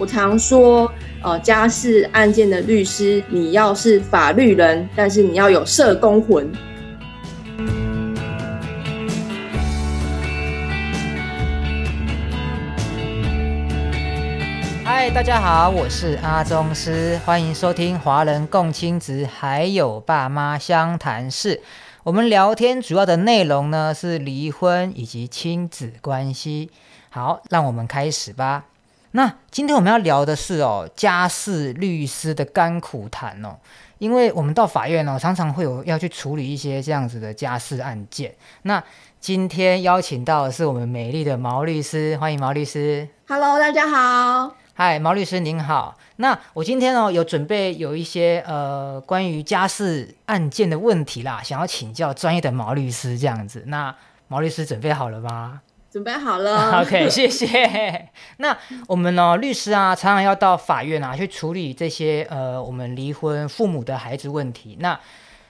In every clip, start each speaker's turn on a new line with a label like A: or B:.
A: 我常说，呃，家事案件的律师，你要是法律人，但是你要有社工魂。
B: 嗨，大家好，我是阿宗师，欢迎收听华人共亲子还有爸妈相谈室。我们聊天主要的内容呢是离婚以及亲子关系。好，让我们开始吧。那今天我们要聊的是哦，家事律师的甘苦谈哦。因为我们到法院哦，常常会有要去处理一些这样子的家事案件。那今天邀请到的是我们美丽的毛律师，欢迎毛律师。
A: Hello，大家好。
B: 嗨，毛律师您好。那我今天哦有准备有一些呃关于家事案件的问题啦，想要请教专业的毛律师这样子。那毛律师准备好了吗？
A: 准备好了。
B: OK，谢谢。那我们呢律师啊，常常要到法院啊去处理这些呃我们离婚父母的孩子问题。那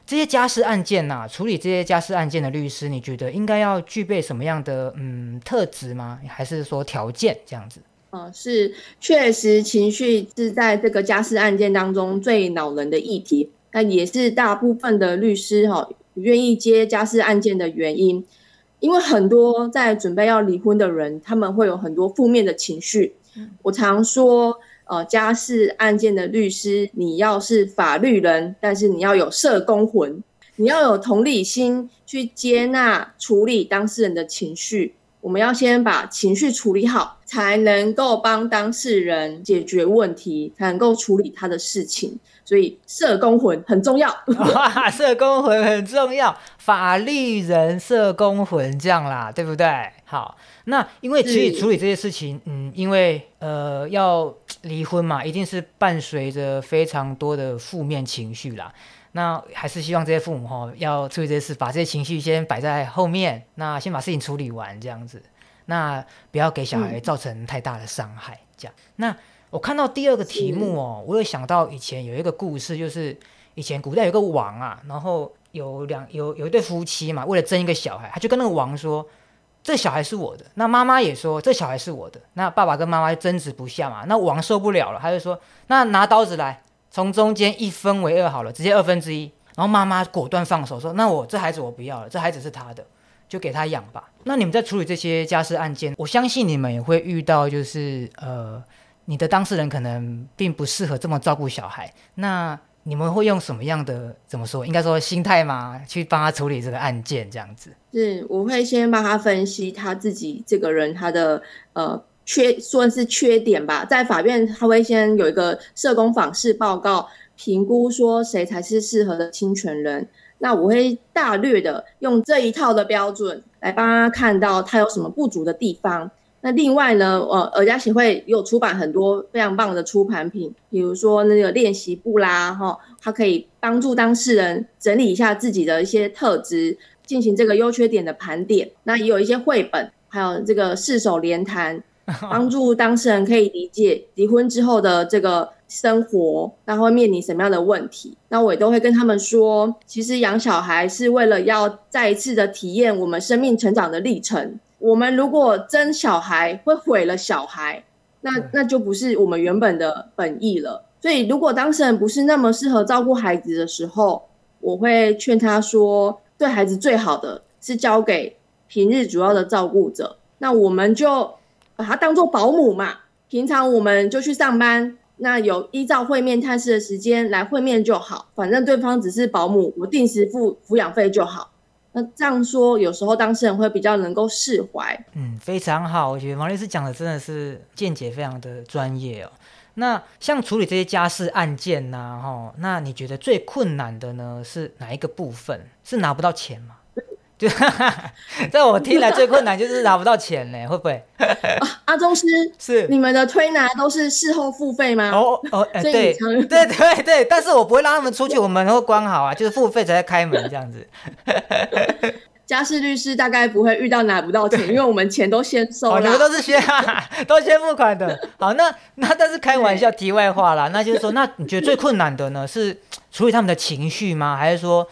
B: 这些家事案件呐，处理这些家事案件的律师，你觉得应该要具备什么样的嗯特质吗？还是说条件这样子？
A: 呃，是确实，情绪是在这个家事案件当中最恼人的议题，那也是大部分的律师哈不愿意接家事案件的原因。因为很多在准备要离婚的人，他们会有很多负面的情绪。我常说，呃，家事案件的律师，你要是法律人，但是你要有社工魂，你要有同理心，去接纳处理当事人的情绪。我们要先把情绪处理好，才能够帮当事人解决问题，才能够处理他的事情。所以社工魂很重要，
B: 哇，社工魂很重要，法律人社工魂这样啦，对不对？好，那因为其实处理这些事情，嗯，因为呃要离婚嘛，一定是伴随着非常多的负面情绪啦。那还是希望这些父母哈，要注意这些事，把这些情绪先摆在后面，那先把事情处理完这样子，那不要给小孩造成太大的伤害。这样，那我看到第二个题目哦，我有想到以前有一个故事，就是以前古代有个王啊，然后有两有有一对夫妻嘛，为了争一个小孩，他就跟那个王说，这小孩是我的。那妈妈也说这小孩是我的。那爸爸跟妈妈争执不下嘛，那王受不了了，他就说，那拿刀子来。从中间一分为二好了，直接二分之一。然后妈妈果断放手说：“那我这孩子我不要了，这孩子是他的，就给他养吧。”那你们在处理这些家事案件，我相信你们也会遇到，就是呃，你的当事人可能并不适合这么照顾小孩。那你们会用什么样的怎么说？应该说心态吗？去帮他处理这个案件这样子？
A: 是，我会先帮他分析他自己这个人他的呃。缺算是缺点吧，在法院他会先有一个社工访视报告，评估说谁才是适合的侵权人。那我会大略的用这一套的标准来帮他看到他有什么不足的地方。那另外呢，呃，耳家协会有出版很多非常棒的出版品，比如说那个练习簿啦，哈，它可以帮助当事人整理一下自己的一些特质，进行这个优缺点的盘点。那也有一些绘本，还有这个四手联弹。帮助当事人可以理解离婚之后的这个生活，那会面临什么样的问题？那我也都会跟他们说，其实养小孩是为了要再一次的体验我们生命成长的历程。我们如果争小孩会毁了小孩，那那就不是我们原本的本意了。所以，如果当事人不是那么适合照顾孩子的时候，我会劝他说，对孩子最好的是交给平日主要的照顾者。那我们就。把它当做保姆嘛，平常我们就去上班，那有依照会面探视的时间来会面就好，反正对方只是保姆，我定时付抚养费就好。那这样说，有时候当事人会比较能够释怀。
B: 嗯，非常好，我觉得王律师讲的真的是见解非常的专业哦。那像处理这些家事案件呐，哈，那你觉得最困难的呢是哪一个部分？是拿不到钱吗？就在我听来最困难就是拿不到钱呢，会不会？
A: 阿宗师
B: 是
A: 你们的推拿都是事后付费吗？
B: 哦哦，对对对对，但是我不会让他们出去，我们会关好啊，就是付费才在开门这样子。
A: 家事律师大概不会遇到拿不到钱，因为我们钱都先收了，
B: 你们都是先都先付款的。好，那那但是开玩笑，题外话啦，那就是说，那你觉得最困难的呢，是处理他们的情绪吗？还是说？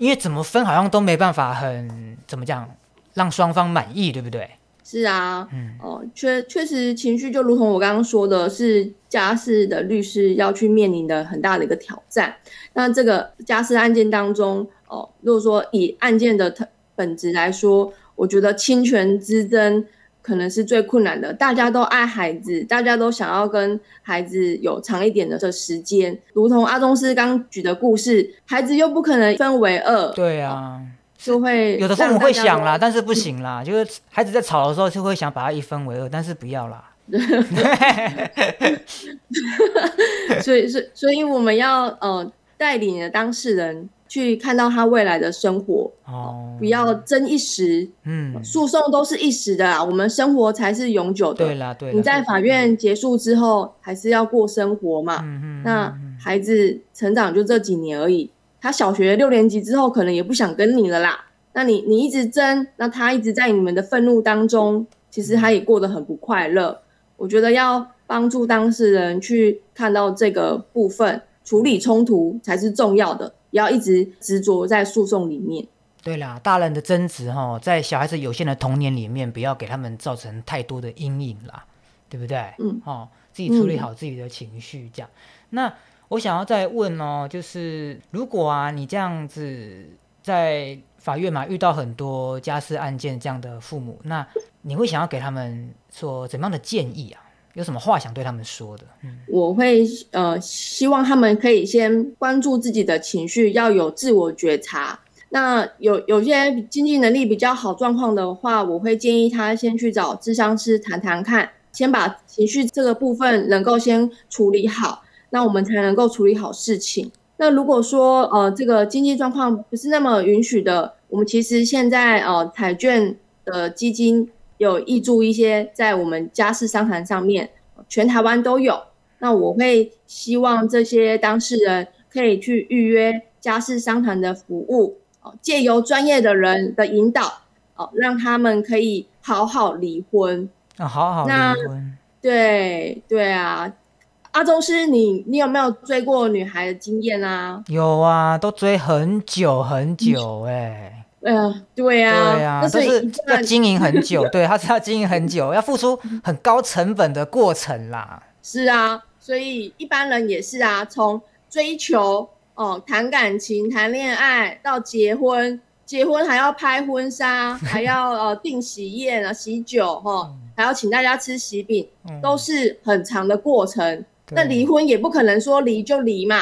B: 因为怎么分好像都没办法很怎么讲让双方满意，对不对？
A: 是啊，嗯，哦，确确实情绪就如同我刚刚说的，是家事的律师要去面临的很大的一个挑战。那这个家事案件当中，哦，如果说以案件的本质来说，我觉得侵权之争可能是最困难的。大家都爱孩子，大家都想要跟孩子有长一点的这时间，如同阿宗师刚举的故事，孩子又不可能分为二。
B: 对啊。
A: 就会
B: 有的父母会想啦，但是不行啦，就是孩子在吵的时候就会想把它一分为二，但是不要啦。
A: 所以，所所以我们要呃带领当事人去看到他未来的生活哦，不要争一时。嗯，诉讼都是一时的啦，我们生活才是永久的。
B: 对啦，对。
A: 你在法院结束之后，还是要过生活嘛。嗯嗯。那孩子成长就这几年而已。他小学六年级之后，可能也不想跟你了啦。那你你一直争，那他一直在你们的愤怒当中，其实他也过得很不快乐。我觉得要帮助当事人去看到这个部分，处理冲突才是重要的，不要一直执着在诉讼里面。
B: 对啦，大人的争执哈，在小孩子有限的童年里面，不要给他们造成太多的阴影啦，对不对？嗯，哦，自己处理好自己的情绪，这样那。我想要再问哦，就是如果啊，你这样子在法院嘛遇到很多家事案件这样的父母，那你会想要给他们说怎么样的建议啊？有什么话想对他们说的？
A: 我会呃希望他们可以先关注自己的情绪，要有自我觉察。那有有些经济能力比较好状况的话，我会建议他先去找智商师谈谈看，先把情绪这个部分能够先处理好。那我们才能够处理好事情。那如果说呃这个经济状况不是那么允许的，我们其实现在呃彩券的基金有挹注一些在我们家事商谈上面，全台湾都有。那我会希望这些当事人可以去预约家事商谈的服务，哦，借由专业的人的引导，哦，让他们可以好好离婚。
B: 啊，好好离婚。
A: 对对啊。阿宗师，你你有没有追过女孩的经验啊？
B: 有啊，都追很久很久哎。
A: 嗯，对呀，
B: 对呀，都是要经营很久，对，他是要经营很久，要付出很高成本的过程啦。
A: 是啊，所以一般人也是啊，从追求哦，谈感情、谈恋爱到结婚，结婚还要拍婚纱，还要呃订喜宴啊、喜酒哈，还要请大家吃喜饼，都是很长的过程。那离婚也不可能说离就离嘛，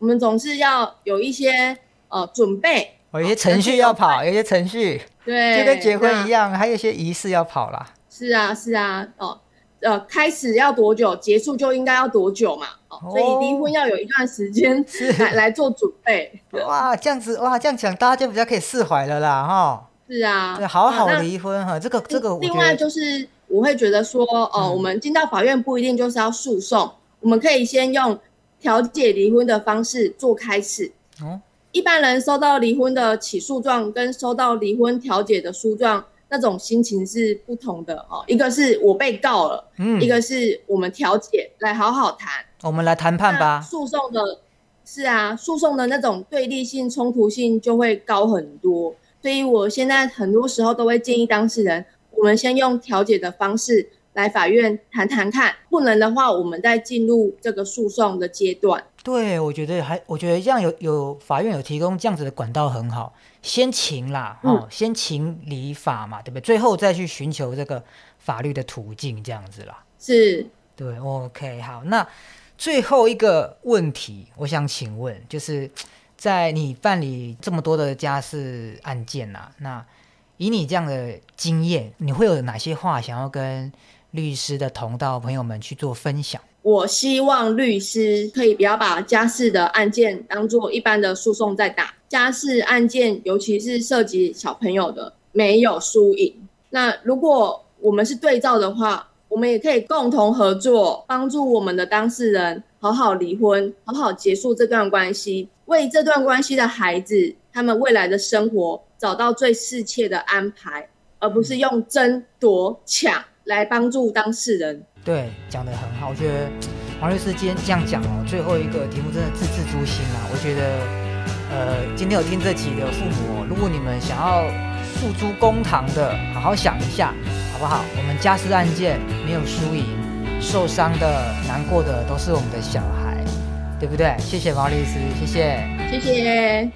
A: 我们总是要有一些呃准备，
B: 有些程序要跑，有些程序，
A: 对，
B: 就跟结婚一样，还有一些仪式要跑啦。
A: 是啊，是啊，哦，呃，开始要多久，结束就应该要多久嘛，哦，所以离婚要有一段时间 来来做准备。
B: 哇，这样子哇，这样讲大家就比较可以释怀了啦，哈。
A: 是啊，
B: 对，好好离婚哈，这个这个。
A: 另外就是我会觉得说，哦，我们进到法院不一定就是要诉讼。我们可以先用调解离婚的方式做开始。哦，一般人收到离婚的起诉状跟收到离婚调解的诉状，那种心情是不同的哦。一个是我被告了，嗯，一个是我们调解来好好谈。
B: 我们来谈判吧。
A: 诉讼的，是啊，诉讼的那种对立性、冲突性就会高很多。所以我现在很多时候都会建议当事人，我们先用调解的方式。来法院谈谈看，不能的话，我们再进入这个诉讼的阶段。
B: 对，我觉得还，我觉得这样有有法院有提供这样子的管道很好，先请啦，哦，先请理法嘛，对不对？最后再去寻求这个法律的途径，这样子啦。
A: 是，
B: 对，OK，好，那最后一个问题，我想请问，就是在你办理这么多的家事案件呐，那以你这样的经验，你会有哪些话想要跟？律师的同道朋友们去做分享。
A: 我希望律师可以不要把家事的案件当做一般的诉讼在打。家事案件，尤其是涉及小朋友的，没有输赢。那如果我们是对照的话，我们也可以共同合作，帮助我们的当事人好好离婚，好好结束这段关系，为这段关系的孩子他们未来的生活找到最适切的安排，而不是用争夺抢。来帮助当事人，
B: 对，讲的很好。我觉得王律师今天这样讲哦，最后一个题目真的字字诛心啊。我觉得，呃，今天有听这期的父母，如果你们想要付诸公堂的，好好想一下，好好不好？我们家事案件没有输赢，受伤的、难过的都是我们的小孩，对不对？谢谢毛律师，谢谢，
A: 谢谢。